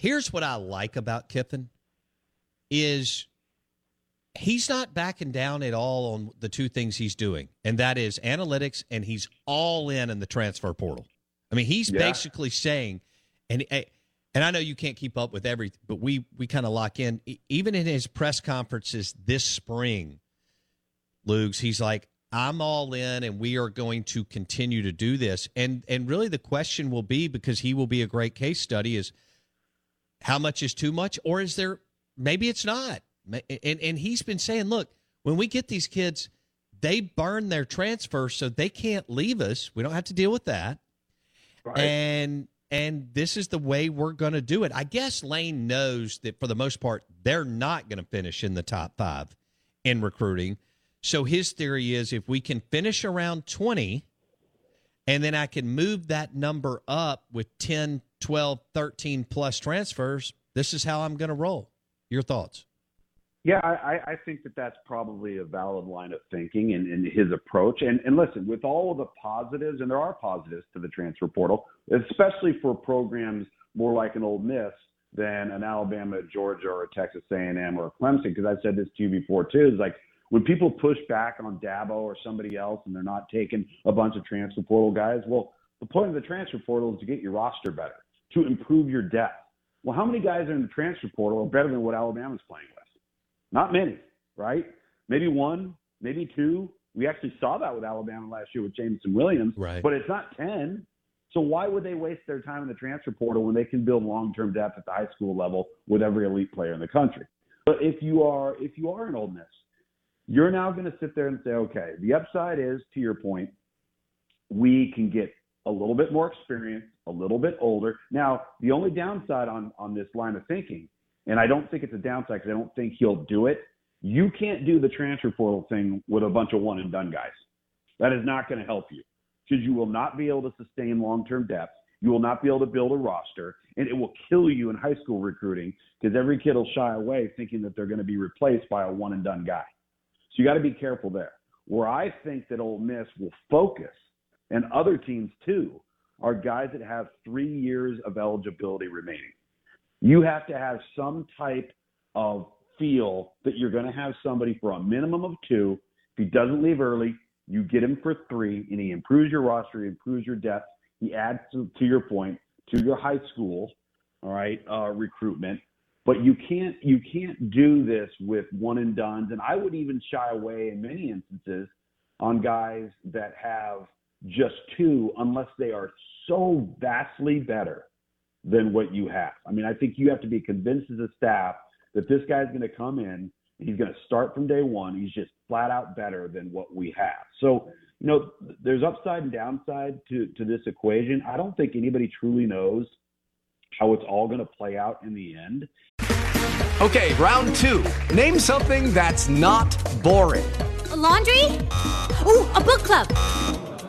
Here's what I like about Kiffin is he's not backing down at all on the two things he's doing, and that is analytics, and he's all in in the transfer portal. I mean, he's Yeah. basically saying, and eh, and I know you can't keep up with everything, but we we kind of lock in. Even in his press conferences this spring, Lugs, he's like, I'm all in, and we are going to continue to do this. And and really, the question will be because he will be a great case study is how much is too much, or is there maybe it's not? And and he's been saying, look, when we get these kids, they burn their transfer, so they can't leave us. We don't have to deal with that. And and this is the way we're going to do it. I guess Lane knows that for the most part they're not going to finish in the top 5 in recruiting. So his theory is if we can finish around 20 and then I can move that number up with 10, 12, 13 plus transfers, this is how I'm going to roll. Your thoughts? Yeah, I, I- think that that's probably a valid line of thinking in, in his approach. And, and listen, with all of the positives, and there are positives to the transfer portal, especially for programs more like an Ole Miss than an Alabama, Georgia, or a Texas A&M or a Clemson. Because I've said this to you before too. Is like when people push back on Dabo or somebody else, and they're not taking a bunch of transfer portal guys. Well, the point of the transfer portal is to get your roster better, to improve your depth. Well, how many guys are in the transfer portal are better than what Alabama's playing with? Not many, right? Maybe one, maybe two. We actually saw that with Alabama last year with Jameson Williams, Right. but it's not 10. So why would they waste their time in the transfer portal when they can build long-term depth at the high school level with every elite player in the country? But if you are if you are an Ole Miss, you're now going to sit there and say, okay, the upside is to your point, we can get a little bit more experience, a little bit older. Now, the only downside on on this line of thinking, and I don't think it's a downside because I don't think he'll do it. You can't do the transfer portal thing with a bunch of one and done guys. That is not going to help you because you will not be able to sustain long term depth. You will not be able to build a roster, and it will kill you in high school recruiting because every kid will shy away thinking that they're going to be replaced by a one and done guy. So you got to be careful there. Where I think that Ole Miss will focus, and other teams too, are guys that have three years of eligibility remaining. You have to have some type of feel that you're going to have somebody for a minimum of two. If he doesn't leave early, you get him for three, and he improves your roster, he improves your depth, he adds to, to your point to your high school, all right, uh, recruitment. But you can't you can't do this with one and dones, and I would even shy away in many instances on guys that have just two, unless they are so vastly better than what you have. I mean, I think you have to be convinced as a staff that this guy's going to come in, he's going to start from day one. He's just flat out better than what we have. So, you know, there's upside and downside to to this equation. I don't think anybody truly knows how it's all going to play out in the end. Okay, round two. Name something that's not boring. A laundry? Ooh, a book club.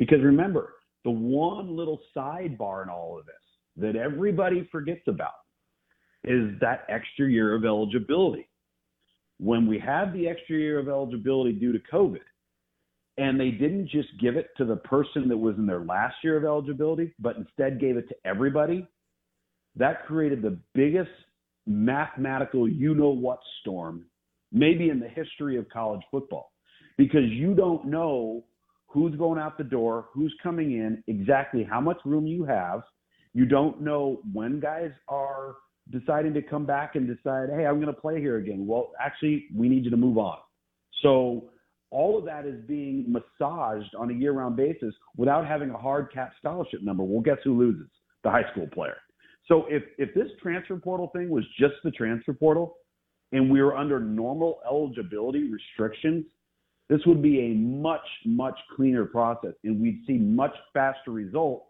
Because remember, the one little sidebar in all of this that everybody forgets about is that extra year of eligibility. When we had the extra year of eligibility due to COVID, and they didn't just give it to the person that was in their last year of eligibility, but instead gave it to everybody, that created the biggest mathematical you know what storm, maybe in the history of college football, because you don't know who's going out the door, who's coming in, exactly how much room you have. You don't know when guys are deciding to come back and decide, hey, I'm going to play here again. Well, actually, we need you to move on. So all of that is being massaged on a year round basis without having a hard cap scholarship number. Well, guess who loses? The high school player. So if, if this transfer portal thing was just the transfer portal and we were under normal eligibility restrictions, this would be a much, much cleaner process and we'd see much faster results,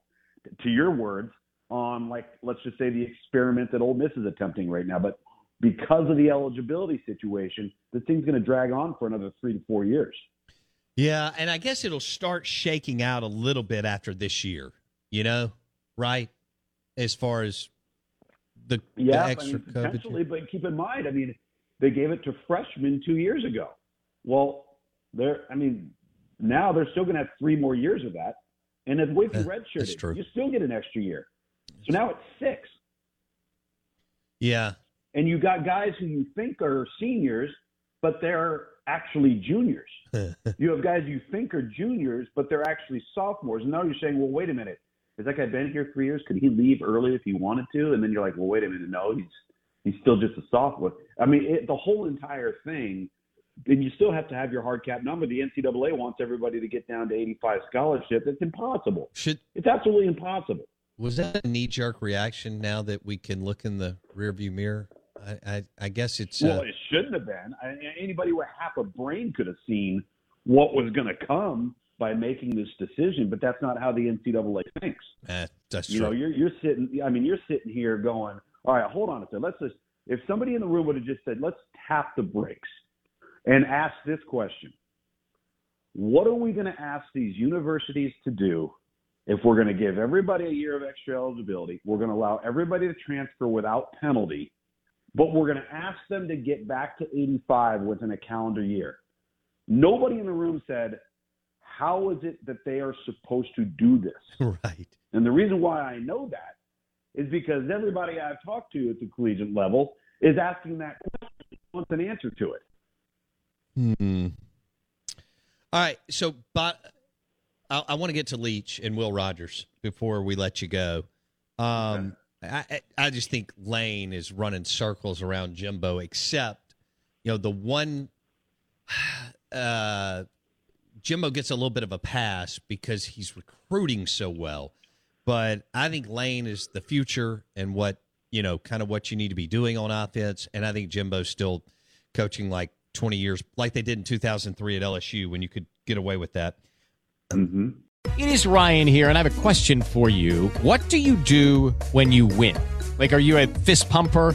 to your words, on like let's just say the experiment that Ole Miss is attempting right now. But because of the eligibility situation, this thing's going to drag on for another three to four years. Yeah, and I guess it'll start shaking out a little bit after this year. You know, right? As far as the, yeah, the extra I mean, COVID. potentially, but keep in mind, I mean, they gave it to freshmen two years ago. Well, they're, I mean, now they're still going to have three more years of that, and if if you redshirted, you still get an extra year. So now it's six. Yeah. And you got guys who you think are seniors, but they're actually juniors. you have guys you think are juniors, but they're actually sophomores. And now you're saying, well, wait a minute. Has that guy been here three years? Could he leave early if he wanted to? And then you're like, well, wait a minute. No, he's he's still just a sophomore. I mean, it, the whole entire thing. And you still have to have your hard cap number. The NCAA wants everybody to get down to 85 scholarship. It's impossible. Should it's absolutely impossible. Was that a knee jerk reaction now that we can look in the rearview mirror? I, I, I guess it's. Well, Uh, it shouldn't have been. I, anybody with half a brain could have seen what was going to come by making this decision, but that's not how the NCAA thinks. eh, that's You true. know, you're you're sitting. I mean, you're sitting here going, "All right, hold on a second. Let's just." If somebody in the room would have just said, "Let's tap the brakes," and ask this question: What are we going to ask these universities to do if we're going to give everybody a year of extra eligibility? We're going to allow everybody to transfer without penalty, but we're going to ask them to get back to 85 within a calendar year. Nobody in the room said, How is it that they are supposed to do this? right. And the reason why I know that is because everybody I've talked to at the collegiate level is asking that question, wants an answer to it. Hmm. All right. So, but I, I want to get to Leach and Will Rogers before we let you go. Um, I, I I just think Lane is running circles around Jimbo, except, you know, the one uh, Jimbo gets a little bit of a pass because he's recruiting so well. But I think Lane is the future and what, you know, kind of what you need to be doing on offense. And I think Jimbo's still coaching like 20 years, like they did in 2003 at LSU when you could get away with that. Mm-hmm. It is Ryan here, and I have a question for you. What do you do when you win? Like, are you a fist pumper?